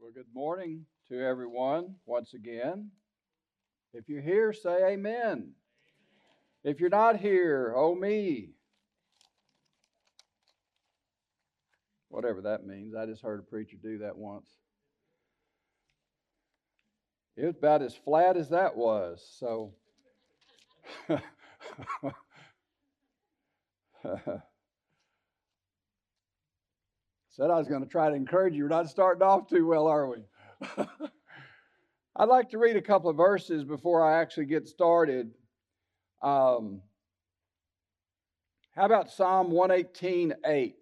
Well, good morning to everyone once again. If you're here, say amen. If you're not here, oh me. Whatever that means. I just heard a preacher do that once. It was about as flat as that was, so. Said I was going to try to encourage you. We're not starting off too well, are we? I'd like to read a couple of verses before I actually get started. Um, how about Psalm 118 8?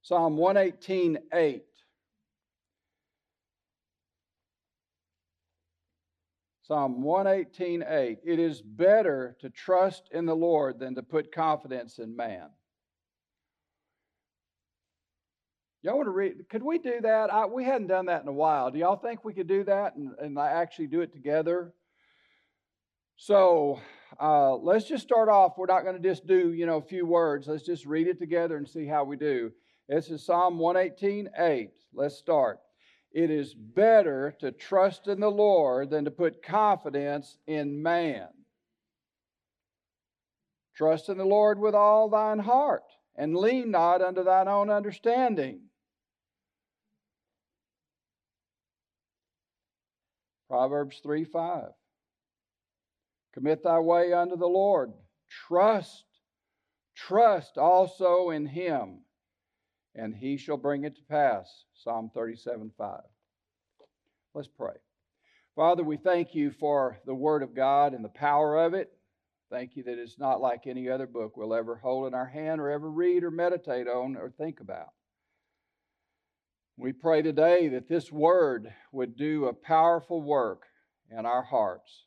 Psalm 118 8. Psalm 118 8. It is better to trust in the Lord than to put confidence in man. Y'all want to read? Could we do that? I, we hadn't done that in a while. Do y'all think we could do that and, and actually do it together? So uh, let's just start off. We're not going to just do you know a few words. Let's just read it together and see how we do. This is Psalm 118, 8. Let's start. It is better to trust in the Lord than to put confidence in man. Trust in the Lord with all thine heart, and lean not unto thine own understanding. Proverbs 3 5. Commit thy way unto the Lord. Trust, trust also in him, and he shall bring it to pass. Psalm 37 5. Let's pray. Father, we thank you for the Word of God and the power of it. Thank you that it's not like any other book we'll ever hold in our hand or ever read or meditate on or think about. We pray today that this word would do a powerful work in our hearts.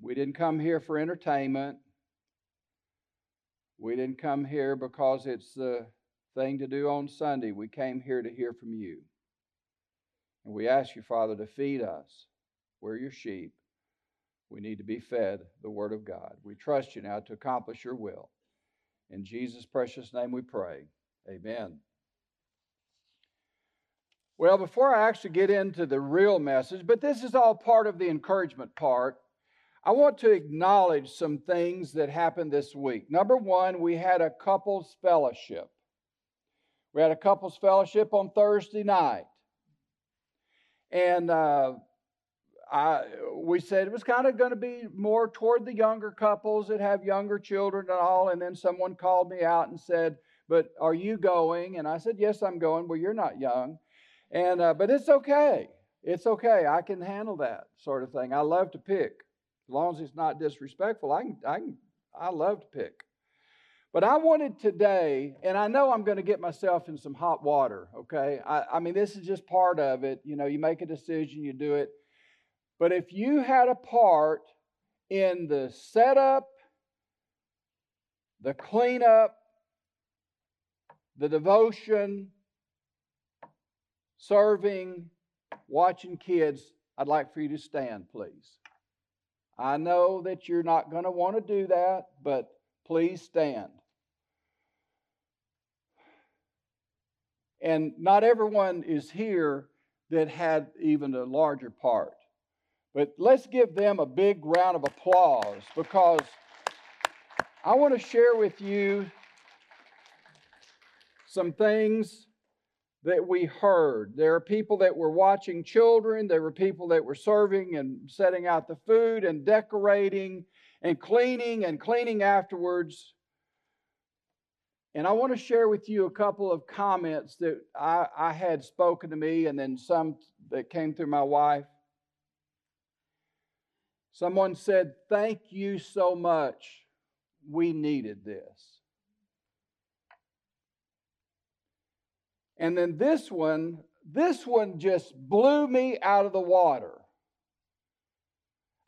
We didn't come here for entertainment. We didn't come here because it's the thing to do on Sunday. We came here to hear from you. And we ask you, Father, to feed us. We're your sheep. We need to be fed the Word of God. We trust you now to accomplish your will. In Jesus' precious name we pray. Amen. Well, before I actually get into the real message, but this is all part of the encouragement part, I want to acknowledge some things that happened this week. Number one, we had a couples fellowship. We had a couples fellowship on Thursday night. And uh, I, we said it was kind of going to be more toward the younger couples that have younger children and all. And then someone called me out and said, But are you going? And I said, Yes, I'm going. Well, you're not young. And uh, but it's okay. It's okay. I can handle that sort of thing. I love to pick, as long as it's not disrespectful. I can. I can. I love to pick. But I wanted today, and I know I'm going to get myself in some hot water. Okay. I, I mean, this is just part of it. You know, you make a decision, you do it. But if you had a part in the setup, the cleanup, the devotion, serving, watching kids, I'd like for you to stand, please. I know that you're not going to want to do that, but please stand. And not everyone is here that had even a larger part. But let's give them a big round of applause because I want to share with you some things that we heard. There are people that were watching children, there were people that were serving and setting out the food and decorating and cleaning and cleaning afterwards. And I want to share with you a couple of comments that I, I had spoken to me and then some that came through my wife. Someone said, Thank you so much. We needed this. And then this one, this one just blew me out of the water.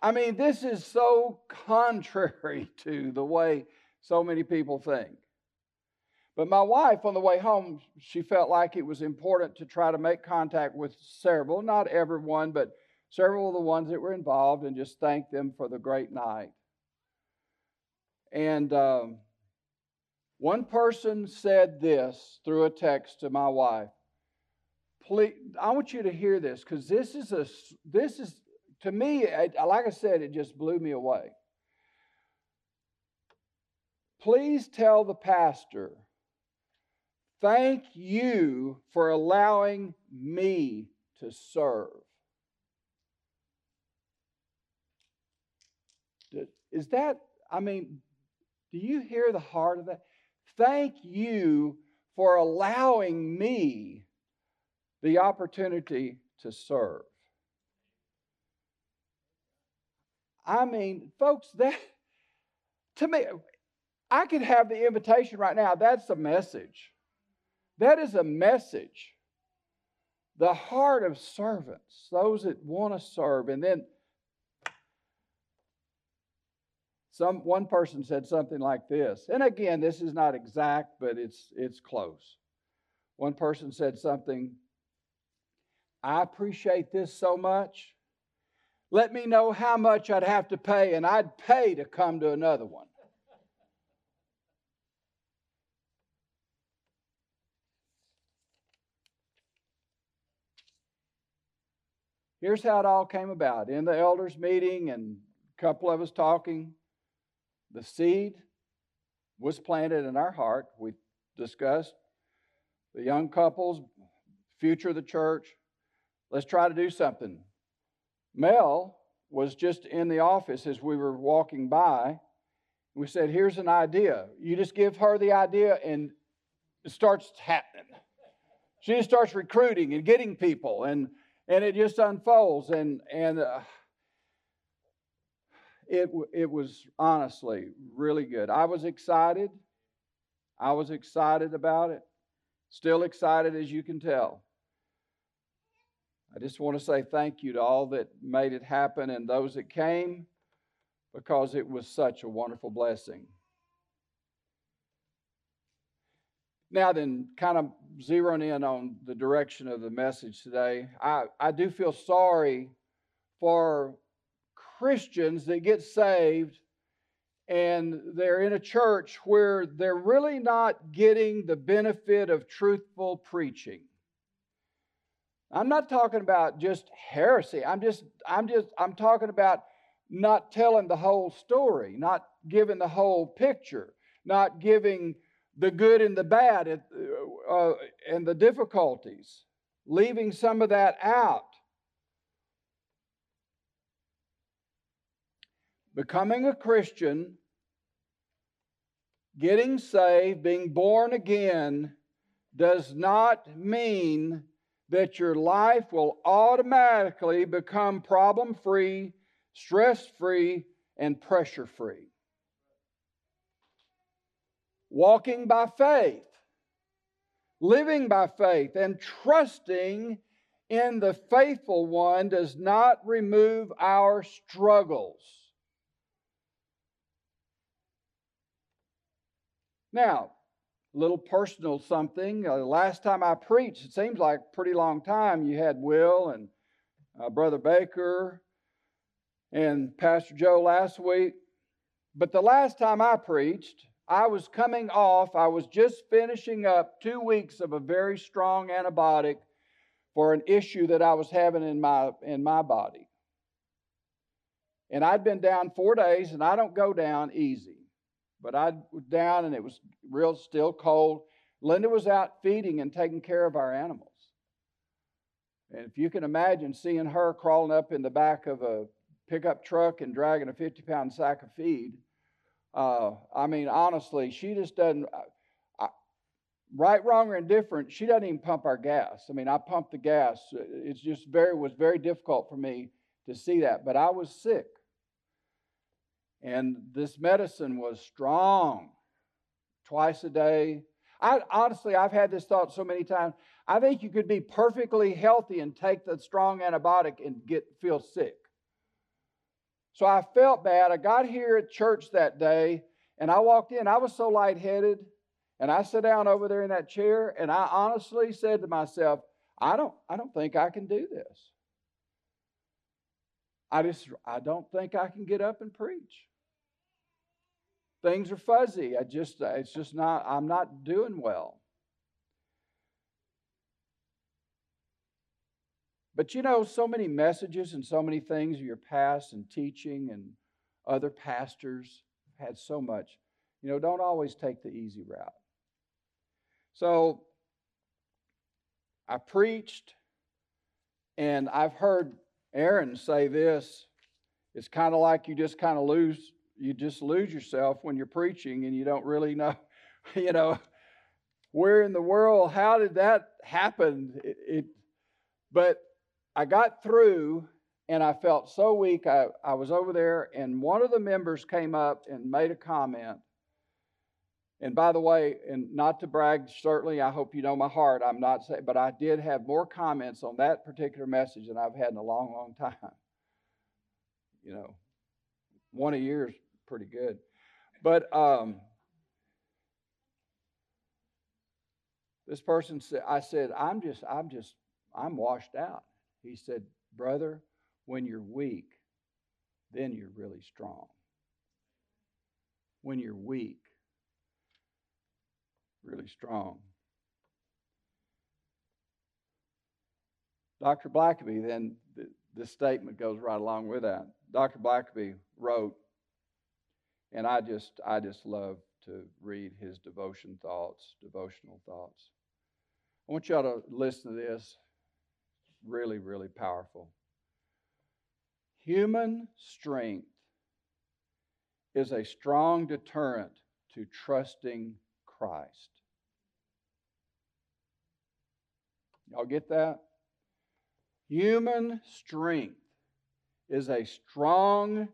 I mean, this is so contrary to the way so many people think. But my wife, on the way home, she felt like it was important to try to make contact with several, not everyone, but several of the ones that were involved, and just thank them for the great night. And um, one person said this through a text to my wife please, I want you to hear this because this is a, this is, to me, like I said, it just blew me away. Please tell the pastor, thank you for allowing me to serve. Is that, I mean, do you hear the heart of that? Thank you for allowing me the opportunity to serve. I mean, folks, that to me, I could have the invitation right now. That's a message. That is a message. The heart of servants, those that want to serve. And then some one person said something like this. And again, this is not exact, but it's it's close. One person said something, I appreciate this so much. Let me know how much I'd have to pay, and I'd pay to come to another one. Here's how it all came about. In the elders' meeting, and a couple of us talking, the seed was planted in our heart. We discussed the young couples, future of the church. Let's try to do something. Mel was just in the office as we were walking by. We said, Here's an idea. You just give her the idea, and it starts happening. She just starts recruiting and getting people, and, and it just unfolds. And, and uh, it, it was honestly really good. I was excited. I was excited about it. Still excited, as you can tell. I just want to say thank you to all that made it happen and those that came because it was such a wonderful blessing. Now, then, kind of zeroing in on the direction of the message today, I, I do feel sorry for Christians that get saved and they're in a church where they're really not getting the benefit of truthful preaching. I'm not talking about just heresy. I'm just I'm just I'm talking about not telling the whole story, not giving the whole picture, not giving the good and the bad uh, and the difficulties, leaving some of that out. Becoming a Christian, getting saved, being born again, does not mean that your life will automatically become problem free, stress free, and pressure free. Walking by faith, living by faith, and trusting in the faithful one does not remove our struggles. Now, a little personal something. Uh, last time I preached, it seems like a pretty long time. You had Will and uh, Brother Baker and Pastor Joe last week. But the last time I preached, I was coming off, I was just finishing up two weeks of a very strong antibiotic for an issue that I was having in my, in my body. And I'd been down four days, and I don't go down easy. But I was down and it was real still cold. Linda was out feeding and taking care of our animals. And if you can imagine seeing her crawling up in the back of a pickup truck and dragging a 50 pound sack of feed, uh, I mean, honestly, she just doesn't. I, right, wrong, or indifferent, she doesn't even pump our gas. I mean, I pump the gas. It's just very was very difficult for me to see that. But I was sick. And this medicine was strong twice a day. I honestly, I've had this thought so many times. I think you could be perfectly healthy and take the strong antibiotic and get feel sick. So I felt bad. I got here at church that day and I walked in. I was so lightheaded. And I sat down over there in that chair and I honestly said to myself, I don't, I don't think I can do this. I just I don't think I can get up and preach things are fuzzy. I just, it's just not, I'm not doing well. But you know, so many messages and so many things of your past and teaching and other pastors had so much. You know, don't always take the easy route. So I preached, and I've heard Aaron say this. It's kind of like you just kind of lose, you just lose yourself when you're preaching and you don't really know, you know, where in the world, how did that happen? It, it but I got through and I felt so weak. I, I was over there, and one of the members came up and made a comment. And by the way, and not to brag, certainly, I hope you know my heart. I'm not saying, but I did have more comments on that particular message than I've had in a long, long time. You know, one a year is pretty good. But um, this person said, I said, I'm just, I'm just, I'm washed out. He said, Brother, when you're weak, then you're really strong. When you're weak, really strong. Dr. Blackaby, then the, the statement goes right along with that. Dr. Blackaby wrote, and I just I just love to read his devotion thoughts, devotional thoughts. I want y'all to listen to this. Really, really powerful. Human strength is a strong deterrent to trusting Christ. Y'all get that? Human strength is a strong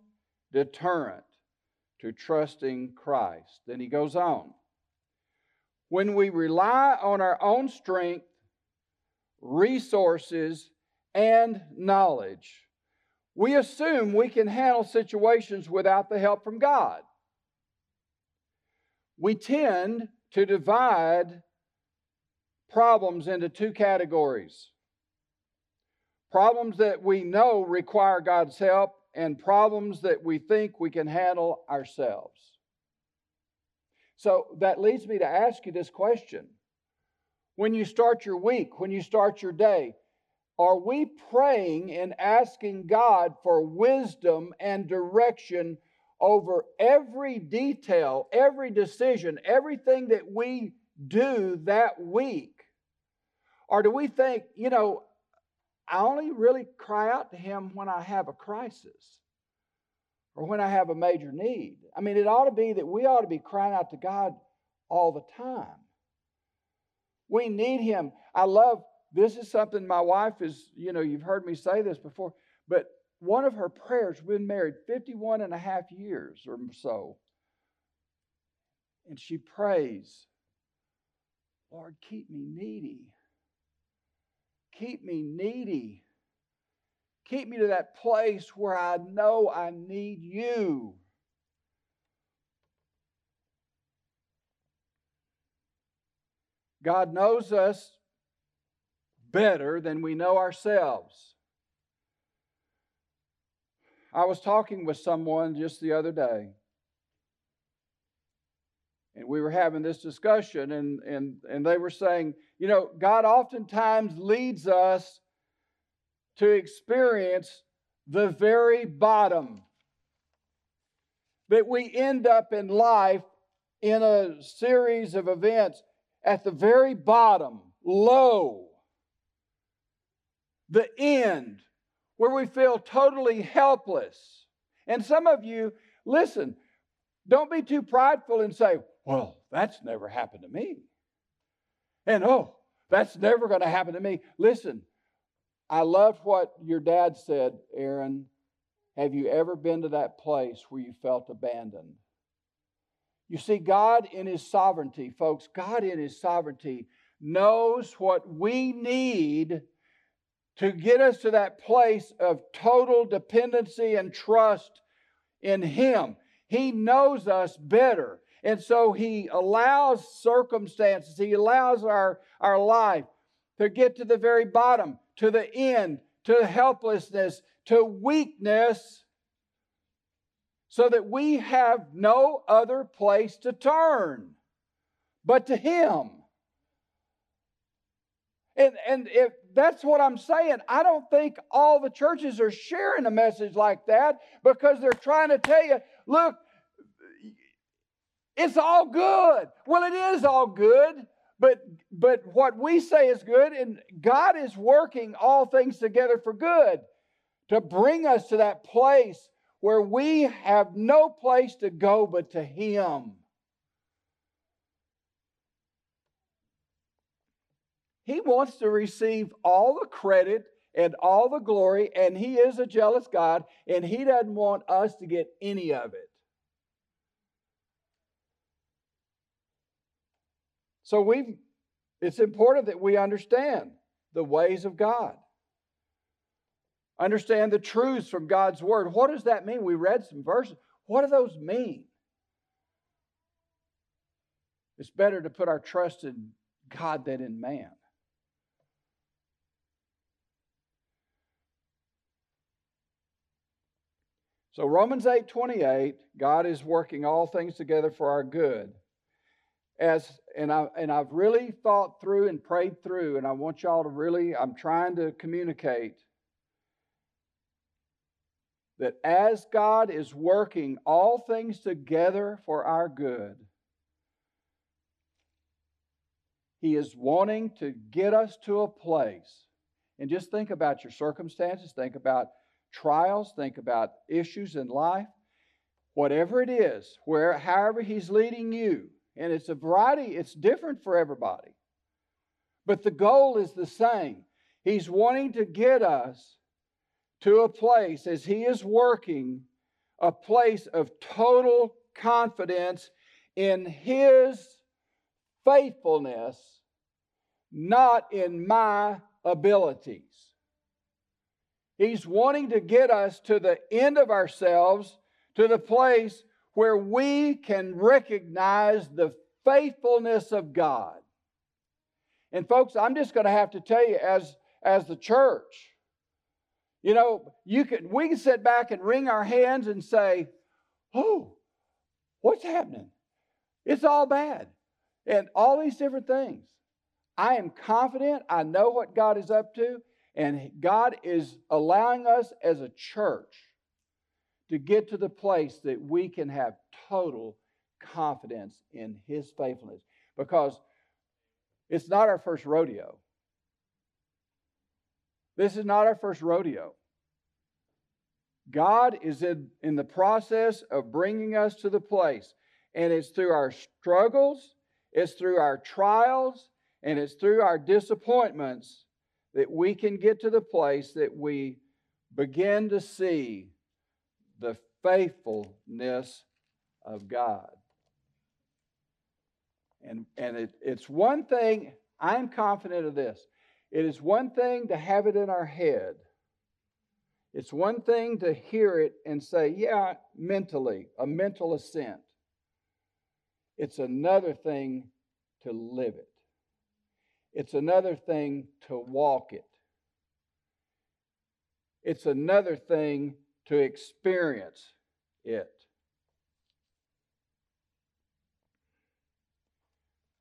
deterrent to trusting Christ. Then he goes on. When we rely on our own strength, resources, and knowledge, we assume we can handle situations without the help from God. We tend to divide problems into two categories problems that we know require God's help, and problems that we think we can handle ourselves. So that leads me to ask you this question. When you start your week, when you start your day, are we praying and asking God for wisdom and direction over every detail, every decision, everything that we do that week? Or do we think, you know, I only really cry out to Him when I have a crisis or when I have a major need? I mean, it ought to be that we ought to be crying out to God all the time. We need Him. I love this is something my wife is, you know, you've heard me say this before, but one of her prayers, we've been married 51 and a half years or so. And she prays, Lord, keep me needy. Keep me needy. Keep me to that place where I know I need you. God knows us better than we know ourselves. I was talking with someone just the other day, and we were having this discussion, and, and, and they were saying, you know, God oftentimes leads us to experience the very bottom. But we end up in life in a series of events at the very bottom, low the end, where we feel totally helpless. And some of you, listen, don't be too prideful and say, well, that's never happened to me. And oh, that's never going to happen to me. Listen, I loved what your dad said, Aaron. Have you ever been to that place where you felt abandoned? You see, God in His sovereignty, folks, God in His sovereignty knows what we need to get us to that place of total dependency and trust in Him. He knows us better. And so He allows circumstances, He allows our, our life to get to the very bottom, to the end, to helplessness, to weakness, so that we have no other place to turn but to Him. And, and if that's what I'm saying, I don't think all the churches are sharing a message like that because they're trying to tell you, look, it's all good. Well, it is all good, but but what we say is good, and God is working all things together for good to bring us to that place where we have no place to go but to Him. He wants to receive all the credit and all the glory, and He is a jealous God, and He doesn't want us to get any of it. So we it's important that we understand the ways of God. Understand the truths from God's word. What does that mean? We read some verses. What do those mean? It's better to put our trust in God than in man. So Romans 8 28, God is working all things together for our good. As and I and I've really thought through and prayed through, and I want y'all to really, I'm trying to communicate that as God is working all things together for our good, He is wanting to get us to a place. And just think about your circumstances, think about trials, think about issues in life. Whatever it is, where however He's leading you, and it's a variety, it's different for everybody. But the goal is the same. He's wanting to get us to a place as He is working, a place of total confidence in His faithfulness, not in my abilities. He's wanting to get us to the end of ourselves, to the place where we can recognize the faithfulness of God. And folks, I'm just going to have to tell you as as the church, you know, you can we can sit back and wring our hands and say, "Oh, what's happening? It's all bad." And all these different things. I am confident, I know what God is up to, and God is allowing us as a church to get to the place that we can have total confidence in His faithfulness. Because it's not our first rodeo. This is not our first rodeo. God is in, in the process of bringing us to the place. And it's through our struggles, it's through our trials, and it's through our disappointments that we can get to the place that we begin to see the faithfulness of God. And, and it, it's one thing, I'm confident of this. It is one thing to have it in our head. It's one thing to hear it and say, yeah, mentally, a mental assent. It's another thing to live it. It's another thing to walk it. It's another thing to experience it.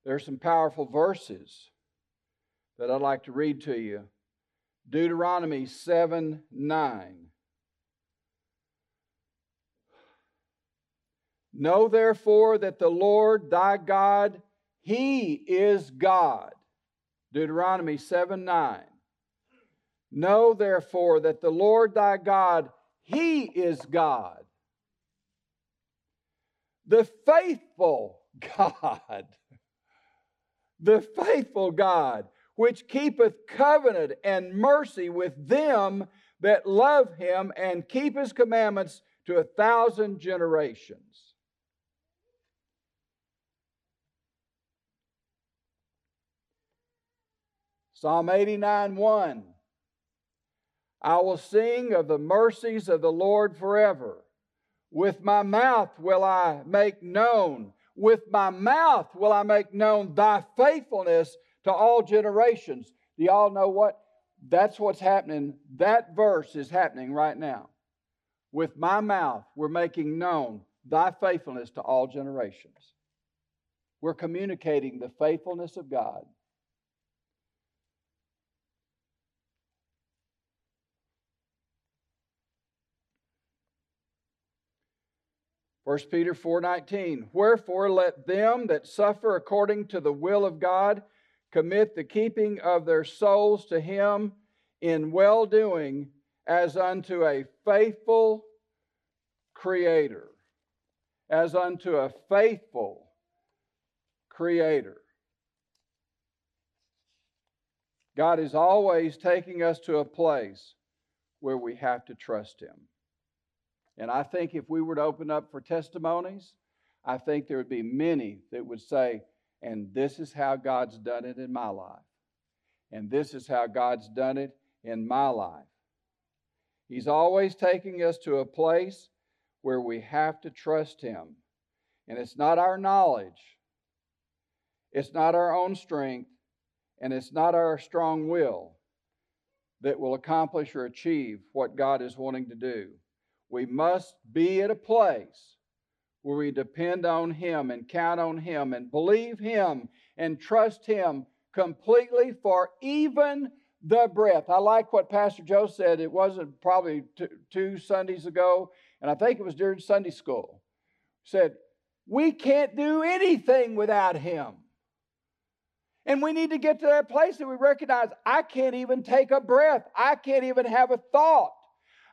There are some powerful verses that I'd like to read to you. Deuteronomy 7 9. Know therefore that the Lord thy God, He is God. Deuteronomy 7 9. Know therefore that the Lord thy God, He is God. The faithful God. The faithful God which keepeth covenant and mercy with them that love him and keep his commandments to a thousand generations. Psalm 89 1. I will sing of the mercies of the Lord forever. With my mouth will I make known, with my mouth will I make known thy faithfulness to all generations. Do y'all know what? That's what's happening. That verse is happening right now. With my mouth, we're making known thy faithfulness to all generations. We're communicating the faithfulness of God. 1 Peter 4:19 Wherefore let them that suffer according to the will of God commit the keeping of their souls to him in well-doing as unto a faithful creator. As unto a faithful creator. God is always taking us to a place where we have to trust him and I think if we were to open up for testimonies, I think there would be many that would say, and this is how God's done it in my life. And this is how God's done it in my life. He's always taking us to a place where we have to trust Him. And it's not our knowledge, it's not our own strength, and it's not our strong will that will accomplish or achieve what God is wanting to do. We must be at a place where we depend on Him and count on Him and believe Him and trust Him completely for even the breath. I like what Pastor Joe said. It wasn't probably two, Sundays ago, and I think it was during Sunday school. Said, We can't do anything without Him. And we need to get to that place that we recognize I can't even take a breath, I can't even have a thought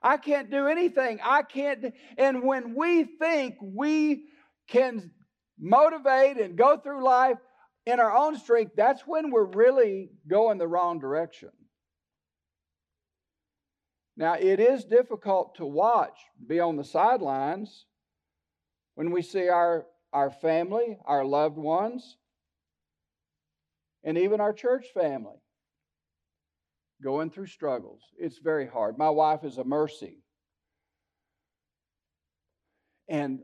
I can't do anything. I can't. And when we think we can motivate and go through life in our own strength, that's when we're really going the wrong direction. Now, it is difficult to watch, be on the sidelines when we see our, our family, our loved ones, and even our church family going through struggles. It's very hard. My wife is a mercy. And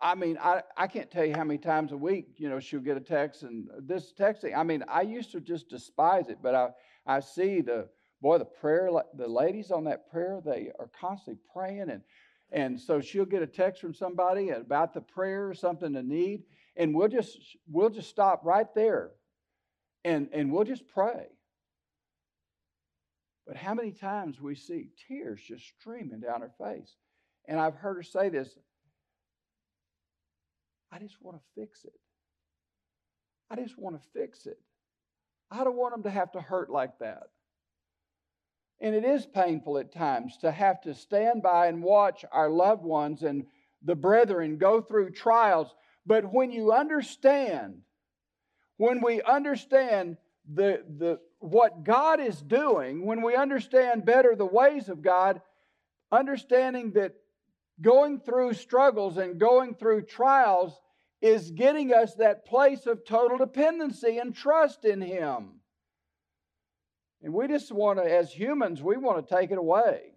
I mean, I, I can't tell you how many times a week, you know, she'll get a text and this texting. I mean, I used to just despise it, but I, I see the, boy, the prayer, the ladies on that prayer, they are constantly praying. And, and so she'll get a text from somebody about the prayer or something to need. And we'll just, we'll just stop right there and, and we'll just pray. But how many times we see tears just streaming down her face? And I've heard her say this I just want to fix it. I just want to fix it. I don't want them to have to hurt like that. And it is painful at times to have to stand by and watch our loved ones and the brethren go through trials. But when you understand, when we understand the, the, what God is doing, when we understand better the ways of God, understanding that going through struggles and going through trials is getting us that place of total dependency and trust in Him. And we just want to, as humans, we want to take it away.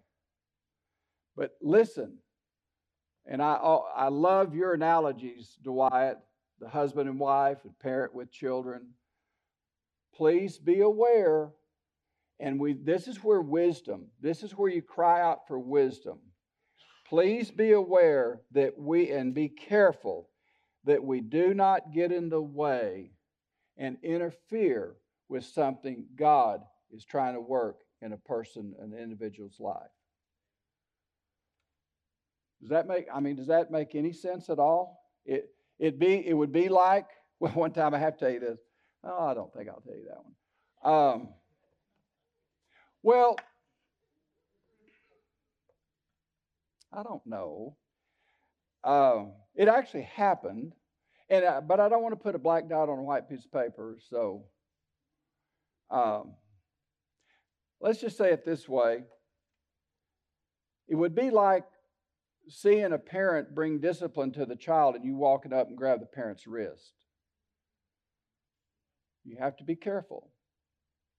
But listen, and I, oh, I love your analogies, Dwight, the husband and wife, and parent with children. Please be aware. And we this is where wisdom, this is where you cry out for wisdom. Please be aware that we and be careful that we do not get in the way and interfere with something God is trying to work in a person, an individual's life. Does that make I mean, does that make any sense at all? It it be it would be like well, one time I have to tell you this. Oh, I don't think I'll tell you that one. Um, well, I don't know. Uh, it actually happened, and uh, but I don't want to put a black dot on a white piece of paper. So, um, let's just say it this way: it would be like seeing a parent bring discipline to the child, and you walking up and grab the parent's wrist. You have to be careful.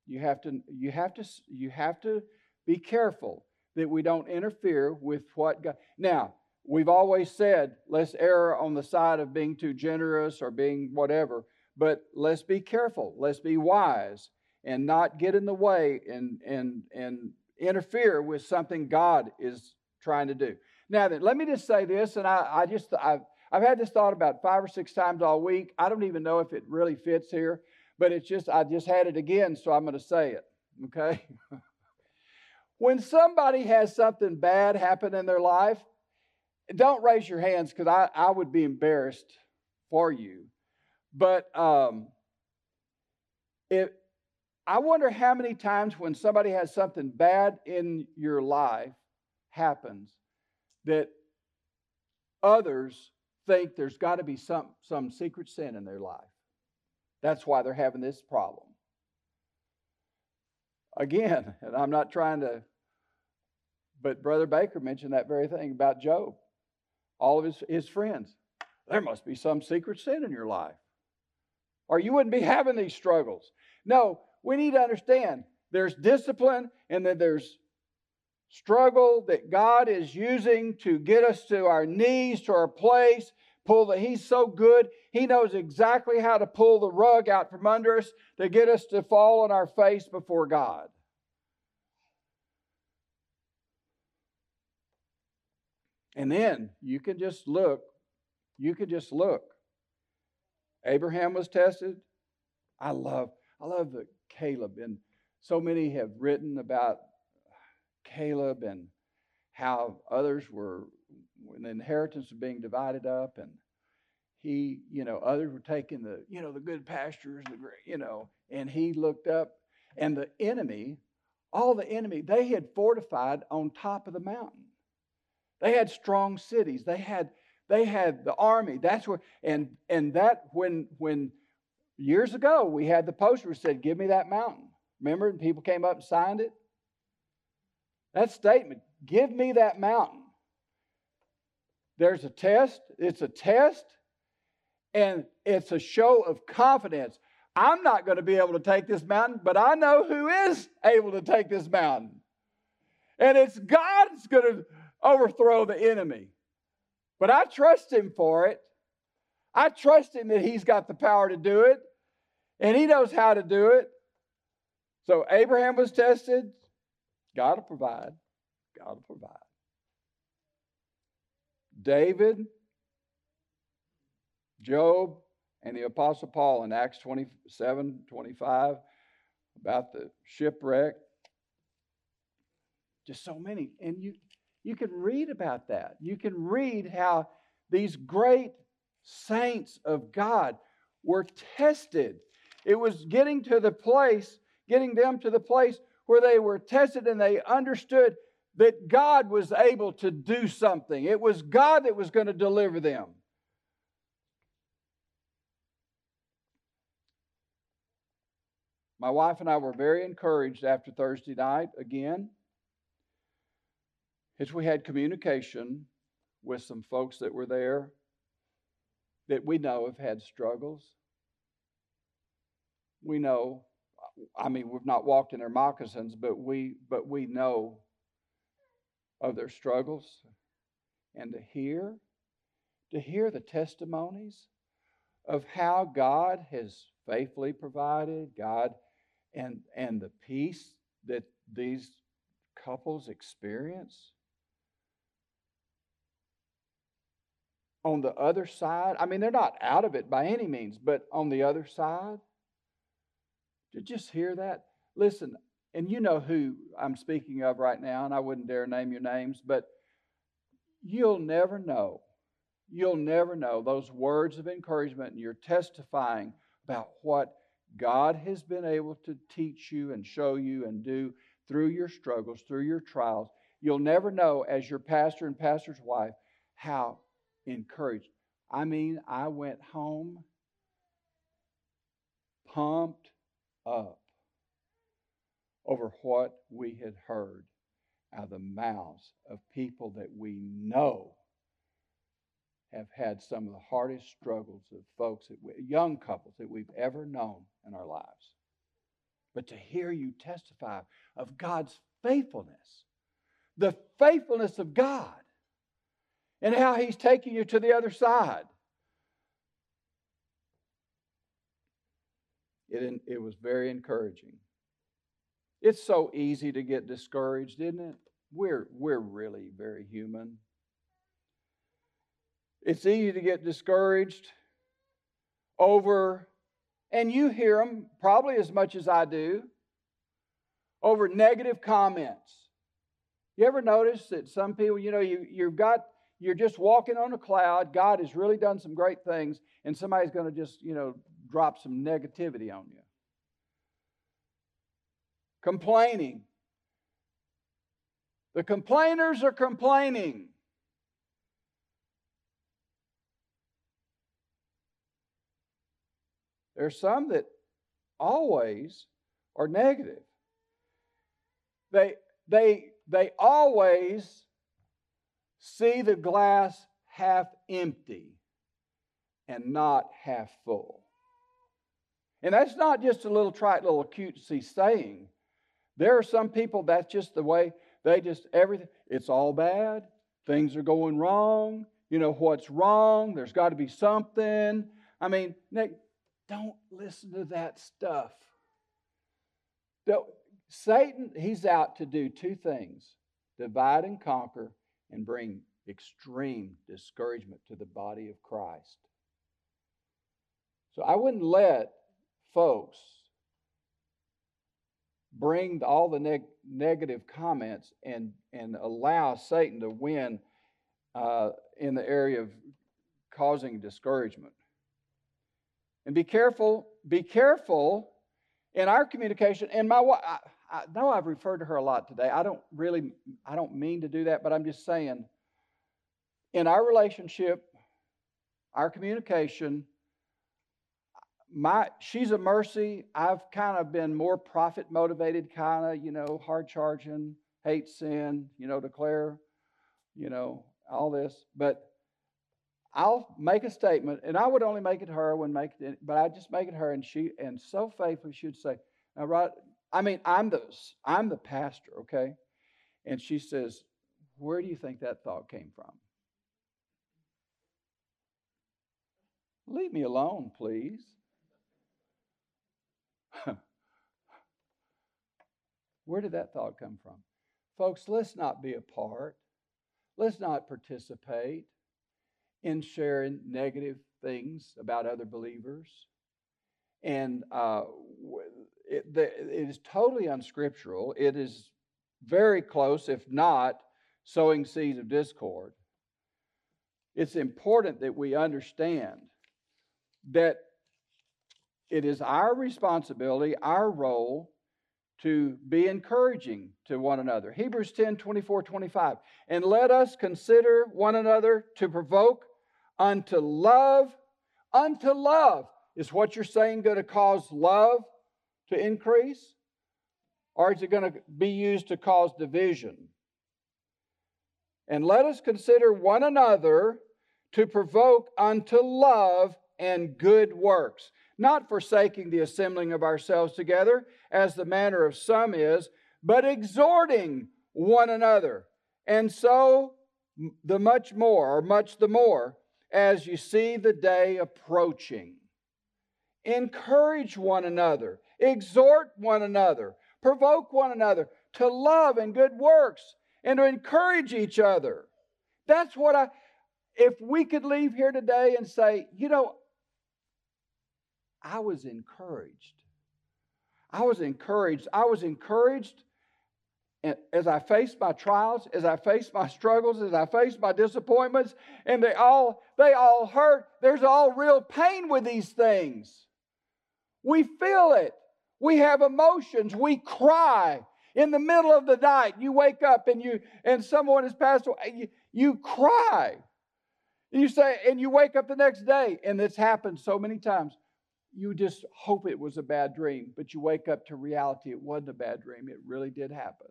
You have to, you have to, you have to be careful that we don't interfere with what God. Now, we've always said let's err on the side of being too generous or being whatever, but let's be careful. Let's be wise and not get in the way and and and interfere with something God is trying to do. Now then, let me just say this, and I, I just I've I've had this thought about five or six times all week. I don't even know if it really fits here but it's just, I just had it again, so I'm going to say it, okay? when somebody has something bad happen in their life, don't raise your hands because I, I would be embarrassed for you. But um, if, I wonder how many times when somebody has something bad in your life happens that others think there's got to be some, some secret sin in their life. That's why they're having this problem. Again, and I'm not trying to, but Brother Baker mentioned that very thing about Job. All of his, his friends. There must be some secret sin in your life, or you wouldn't be having these struggles. No, we need to understand there's discipline and then there's struggle that God is using to get us to our knees, to our place, pull the he's so good. He knows exactly how to pull the rug out from under us to get us to fall on our face before god. And then you can just look you can just look. Abraham was tested. I love i love that caleb and so many have written about caleb and how others were when the inheritance was being divided up and he you know others were taking the you know the good pastures the you know and he looked up and the enemy all the enemy they had fortified on top of the mountain. They had strong cities. They had they had the army. That's where and and that when when years ago we had the poster said give me that mountain. Remember and people came up and signed it? That statement give me that mountain. There's a test. It's a test, and it's a show of confidence. I'm not going to be able to take this mountain, but I know who is able to take this mountain. And it's God's going to overthrow the enemy. But I trust Him for it. I trust Him that He's got the power to do it, and He knows how to do it. So Abraham was tested. God will provide. God will provide. David, Job, and the Apostle Paul in Acts 27 25 about the shipwreck. Just so many. And you, you can read about that. You can read how these great saints of God were tested. It was getting to the place, getting them to the place where they were tested and they understood that God was able to do something. It was God that was going to deliver them. My wife and I were very encouraged after Thursday night again as we had communication with some folks that were there that we know have had struggles. We know, I mean, we've not walked in their moccasins, but we but we know of their struggles and to hear, to hear the testimonies of how God has faithfully provided, God and, and the peace that these couples experience. On the other side, I mean, they're not out of it by any means, but on the other side, to just hear that. Listen, and you know who I'm speaking of right now, and I wouldn't dare name your names, but you'll never know. You'll never know those words of encouragement, and you're testifying about what God has been able to teach you and show you and do through your struggles, through your trials. You'll never know, as your pastor and pastor's wife, how encouraged. I mean, I went home pumped up over what we had heard out of the mouths of people that we know have had some of the hardest struggles of folks, that we, young couples that we've ever known in our lives. But to hear you testify of God's faithfulness, the faithfulness of God, and how He's taking you to the other side. It, it was very encouraging. It's so easy to get discouraged, isn't it? We're, we're really very human. It's easy to get discouraged over, and you hear them probably as much as I do, over negative comments. You ever notice that some people, you know, you, you've got you're just walking on a cloud. God has really done some great things, and somebody's going to just, you know, drop some negativity on you. Complaining. The complainers are complaining. There's some that always are negative. They, they, they always see the glass half empty and not half full. And that's not just a little trite little cutesy saying. There are some people that's just the way they just everything it's all bad. Things are going wrong. You know what's wrong? There's got to be something. I mean, don't listen to that stuff. Don't, Satan, he's out to do two things divide and conquer and bring extreme discouragement to the body of Christ. So I wouldn't let folks bring all the neg- negative comments and, and allow Satan to win uh, in the area of causing discouragement. And be careful, be careful in our communication. And my wife, I, I know I've referred to her a lot today. I don't really, I don't mean to do that, but I'm just saying, in our relationship, our communication, my she's a mercy. I've kind of been more prophet motivated, kind of, you know, hard charging, hate sin, you know, declare, you know, all this. But I'll make a statement, and I would only make it her when make it, but I just make it her, and she and so faithfully she'd say, "Now, right, I mean, I'm the I'm the pastor, okay?" And she says, "Where do you think that thought came from?" Leave me alone, please. Where did that thought come from? Folks, let's not be a part. Let's not participate in sharing negative things about other believers. And uh, it, it is totally unscriptural. It is very close, if not sowing seeds of discord. It's important that we understand that it is our responsibility, our role, to be encouraging to one another. Hebrews 10 24, 25. And let us consider one another to provoke unto love. Unto love. Is what you're saying going to cause love to increase? Or is it going to be used to cause division? And let us consider one another to provoke unto love and good works, not forsaking the assembling of ourselves together, as the manner of some is, but exhorting one another. And so the much more, or much the more, as you see the day approaching. Encourage one another, exhort one another, provoke one another to love and good works, and to encourage each other. That's what I, if we could leave here today and say, you know, I was encouraged. I was encouraged. I was encouraged as I faced my trials, as I faced my struggles, as I faced my disappointments, and they all they all hurt. There's all real pain with these things. We feel it. We have emotions. We cry in the middle of the night. You wake up and you and someone has passed away. You, you cry. And you say, and you wake up the next day, and it's happened so many times you just hope it was a bad dream, but you wake up to reality it wasn't a bad dream. It really did happen.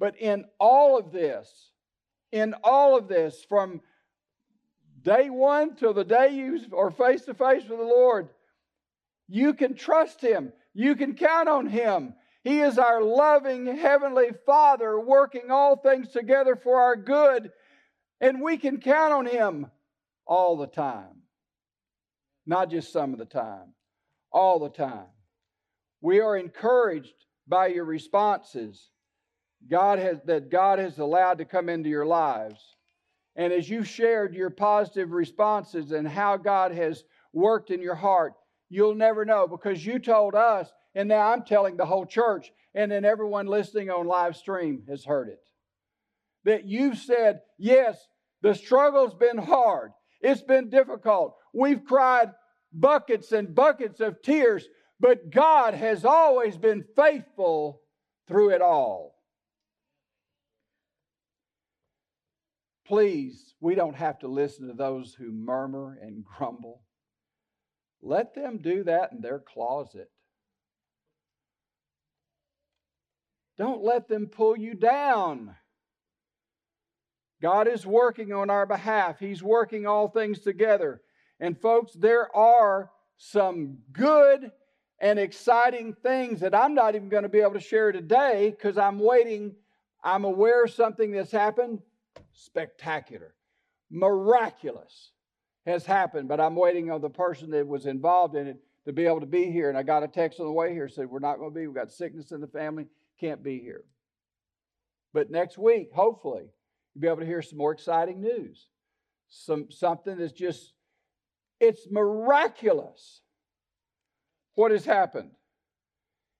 But in all of this, in all of this, from day one till the day you are face to face with the Lord, you can trust Him. You can count on Him. He is our loving Heavenly Father, working all things together for our good, and we can count on Him all the time. Not just some of the time, all the time. We are encouraged by your responses God has, that God has allowed to come into your lives. And as you shared your positive responses and how God has worked in your heart, you'll never know because you told us, and now I'm telling the whole church, and then everyone listening on live stream has heard it. that you've said, Yes, the struggle's been hard, it's been difficult. We've cried buckets and buckets of tears, but God has always been faithful through it all. Please, we don't have to listen to those who murmur and grumble. Let them do that in their closet. Don't let them pull you down. God is working on our behalf. He's working all things together. And, folks, there are some good and exciting things that I'm not even going to be able to share today because I'm waiting. I'm aware of something that's happened spectacular, miraculous has happened, but I'm waiting on the person that was involved in it to be able to be here. And I got a text on the way here said, We're not going to be, we've got sickness in the family, can't be here. But next week, hopefully, you'll be able to hear some more exciting news. Some something that's just it's miraculous what has happened.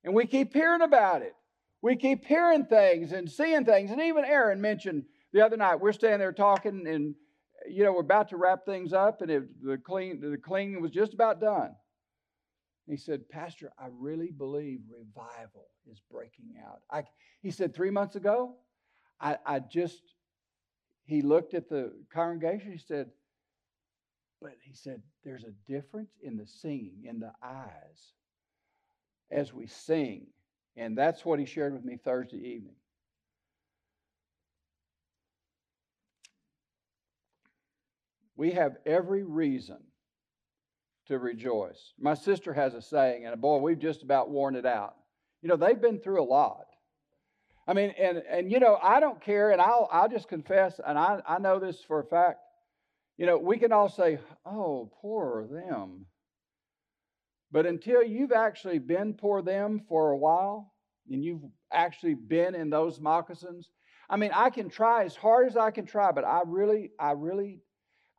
And we keep hearing about it. We keep hearing things and seeing things. And even Aaron mentioned the other night, we're standing there talking, and you know, we're about to wrap things up, and it, the clean the cleaning was just about done. He said, Pastor, I really believe revival is breaking out. I, he said, three months ago, I, I just, he looked at the congregation, he said, but he said, there's a difference in the singing, in the eyes, as we sing. And that's what he shared with me Thursday evening. We have every reason to rejoice. My sister has a saying, and boy, we've just about worn it out. You know, they've been through a lot. I mean, and and you know, I don't care, and I'll I'll just confess, and I, I know this for a fact. You know, we can all say, oh, poor them. But until you've actually been poor them for a while, and you've actually been in those moccasins, I mean, I can try as hard as I can try, but I really, I really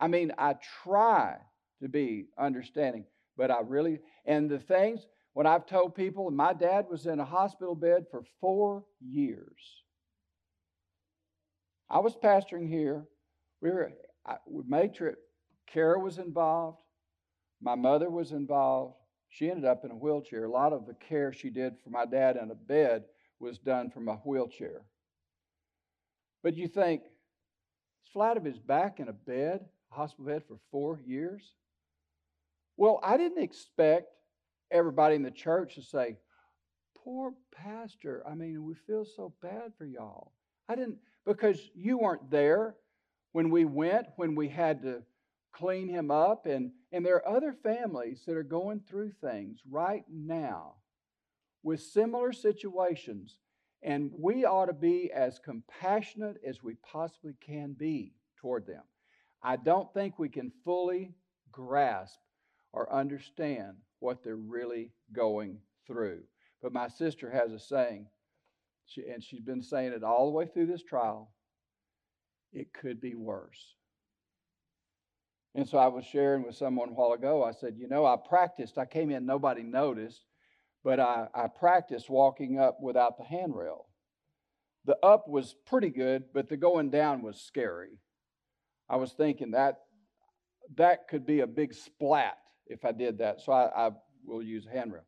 I mean, I try to be understanding, but I really, and the things, when I've told people, my dad was in a hospital bed for four years. I was pastoring here. We were, I, we made trip. Kara was involved. My mother was involved. She ended up in a wheelchair. A lot of the care she did for my dad in a bed was done from a wheelchair. But you think, flat of his back in a bed, hospital bed for four years? Well, I didn't expect everybody in the church to say, Poor pastor. I mean, we feel so bad for y'all. I didn't, because you weren't there when we went, when we had to clean him up. And, and there are other families that are going through things right now with similar situations. And we ought to be as compassionate as we possibly can be toward them. I don't think we can fully grasp or understand what they're really going through. But my sister has a saying, she, and she's been saying it all the way through this trial it could be worse. And so I was sharing with someone a while ago. I said, You know, I practiced. I came in, nobody noticed, but I, I practiced walking up without the handrail. The up was pretty good, but the going down was scary. I was thinking that that could be a big splat if I did that. So I, I will use a handrail.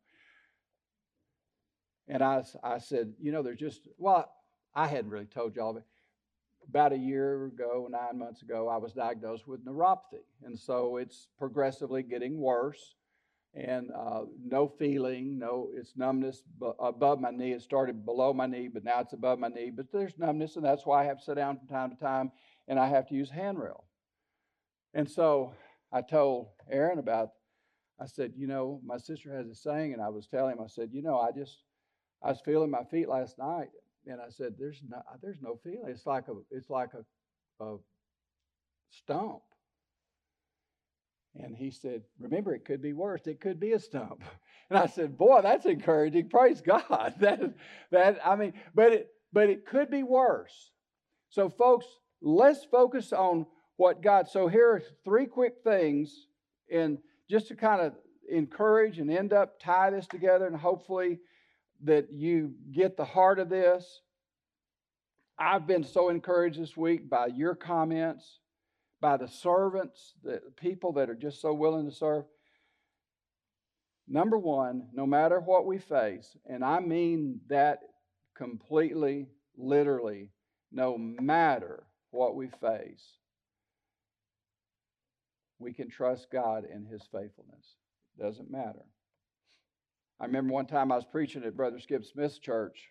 And I, I said, you know, there's just, well, I hadn't really told y'all, about a year ago, nine months ago, I was diagnosed with neuropathy. And so it's progressively getting worse and uh, no feeling, no, it's numbness above my knee. It started below my knee, but now it's above my knee. But there's numbness, and that's why I have to sit down from time to time and I have to use handrail. And so I told Aaron about, I said, you know, my sister has a saying, and I was telling him, I said, you know, I just, I was feeling my feet last night, and I said, there's no, there's no feeling. It's like a, it's like a, a stump. And he said, Remember, it could be worse. It could be a stump. And I said, Boy, that's encouraging. Praise God. that, that I mean, but it, but it could be worse. So, folks, let's focus on what God. So here are three quick things, and just to kind of encourage and end up tie this together, and hopefully that you get the heart of this. I've been so encouraged this week by your comments, by the servants, the people that are just so willing to serve. Number one, no matter what we face, and I mean that completely, literally, no matter what we face, we can trust God in His faithfulness. It Doesn't matter. I remember one time I was preaching at Brother Skip Smith's church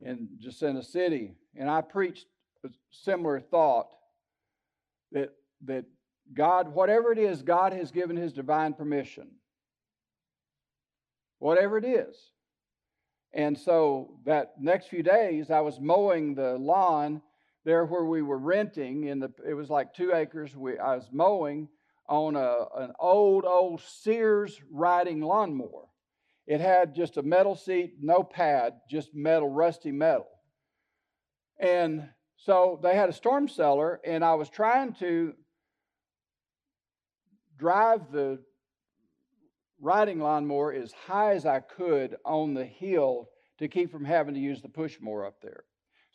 in Jacinto City, and I preached a similar thought that that God, whatever it is, God has given His divine permission. Whatever it is. And so that next few days, I was mowing the lawn there where we were renting. In the it was like two acres. We I was mowing on a, an old old Sears riding lawnmower. It had just a metal seat, no pad, just metal, rusty metal. And so they had a storm cellar, and I was trying to drive the riding lawnmower as high as I could on the hill to keep from having to use the push mower up there.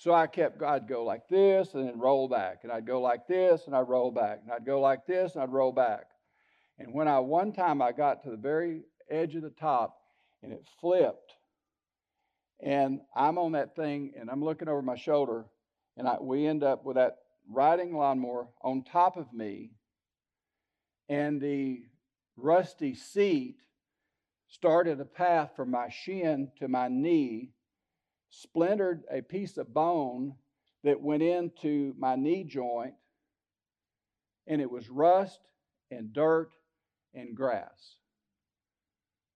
So I kept, I'd go like this and then roll back, and I'd go like this and I'd roll back, and I'd go like this and I'd roll back. And when I, one time I got to the very edge of the top, and it flipped. And I'm on that thing and I'm looking over my shoulder, and I, we end up with that riding lawnmower on top of me, and the rusty seat started a path from my shin to my knee, splintered a piece of bone that went into my knee joint, and it was rust and dirt and grass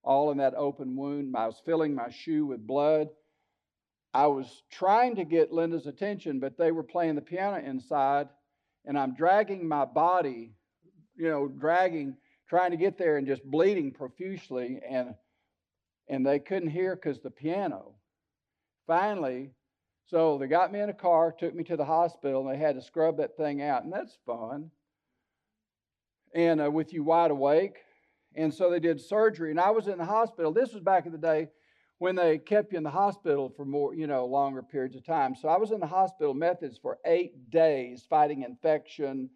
all in that open wound. I was filling my shoe with blood. I was trying to get Linda's attention, but they were playing the piano inside, and I'm dragging my body, you know, dragging, trying to get there and just bleeding profusely, and and they couldn't hear because the piano. Finally, so they got me in a car, took me to the hospital, and they had to scrub that thing out, and that's fun. And uh, with you wide awake, and so they did surgery. And I was in the hospital. This was back in the day when they kept you in the hospital for more, you know, longer periods of time. So I was in the hospital methods for eight days fighting infection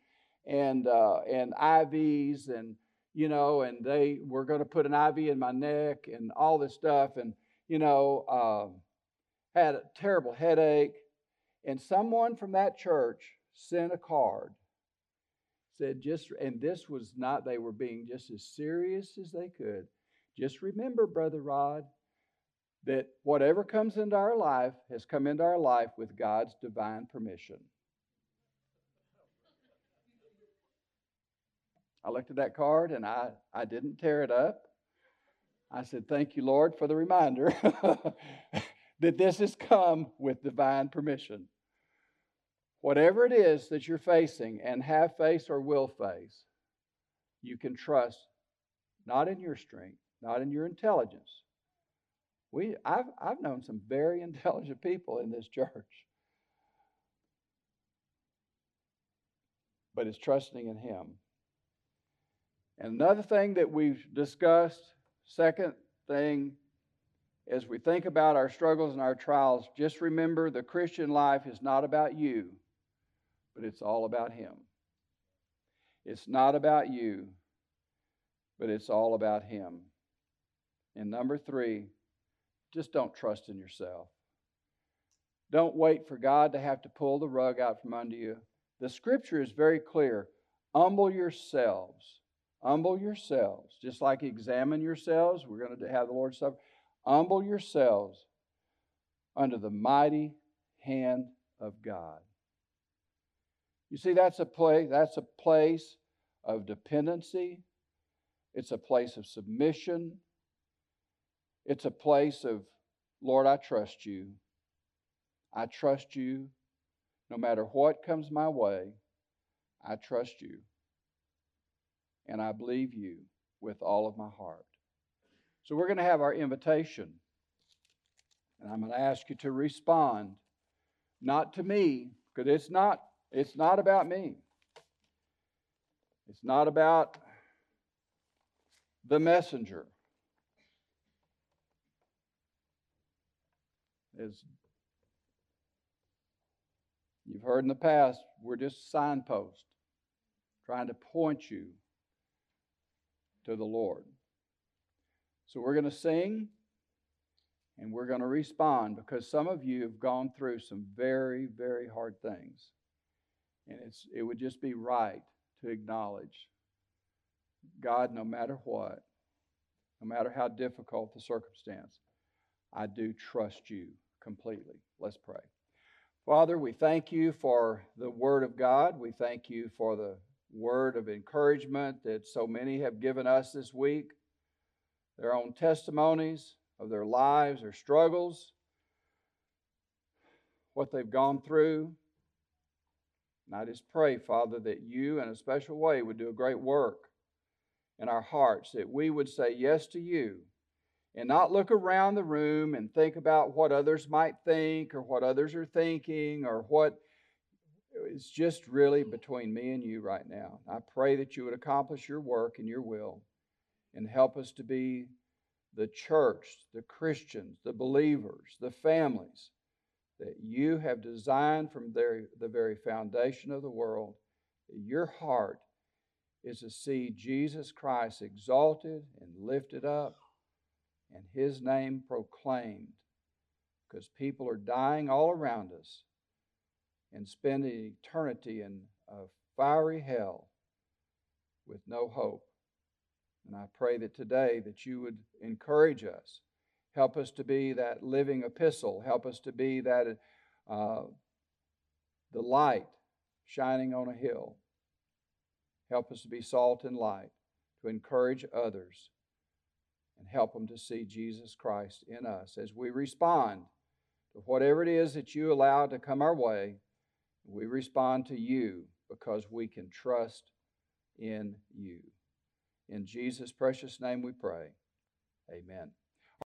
and uh, and IVs and you know, and they were going to put an IV in my neck and all this stuff, and you know, uh, had a terrible headache. And someone from that church sent a card said, just, and this was not, they were being just as serious as they could. Just remember, Brother Rod, that whatever comes into our life has come into our life with God's divine permission. I looked at that card and I, I didn't tear it up. I said, Thank you, Lord, for the reminder that this has come with divine permission. Whatever it is that you're facing and have faced or will face, you can trust not in your strength, not in your intelligence. We, I've, I've known some very intelligent people in this church, but it's trusting in Him. And another thing that we've discussed, second thing, as we think about our struggles and our trials, just remember the Christian life is not about you but it's all about Him. It's not about you, but it's all about Him. And number three, just don't trust in yourself. Don't wait for God to have to pull the rug out from under you. The scripture is very clear. Humble yourselves. Humble yourselves. Just like examine yourselves, we're going to have the Lord's Supper. Humble yourselves under the mighty hand of God. You see, that's a place, that's a place of dependency. It's a place of submission. It's a place of, Lord, I trust you. I trust you no matter what comes my way. I trust you. And I believe you with all of my heart. So we're going to have our invitation. And I'm going to ask you to respond, not to me, because it's not it's not about me. It's not about the messenger. As You've heard in the past, we're just signposts trying to point you to the Lord. So we're going to sing and we're going to respond because some of you have gone through some very, very hard things. And it's, it would just be right to acknowledge God, no matter what, no matter how difficult the circumstance, I do trust you completely. Let's pray. Father, we thank you for the Word of God. We thank you for the word of encouragement that so many have given us this week, their own testimonies of their lives, their struggles, what they've gone through. And I just pray, Father, that you in a special way would do a great work in our hearts, that we would say yes to you and not look around the room and think about what others might think or what others are thinking or what is just really between me and you right now. I pray that you would accomplish your work and your will and help us to be the church, the Christians, the believers, the families that you have designed from the very foundation of the world. Your heart is to see Jesus Christ exalted and lifted up and his name proclaimed because people are dying all around us and spending eternity in a fiery hell with no hope. And I pray that today that you would encourage us, help us to be that living epistle, help us to be that uh, the light shining on a hill. Help us to be salt and light, to encourage others, and help them to see Jesus Christ in us as we respond to whatever it is that you allow to come our way. We respond to you because we can trust in you. In Jesus' precious name we pray. Amen.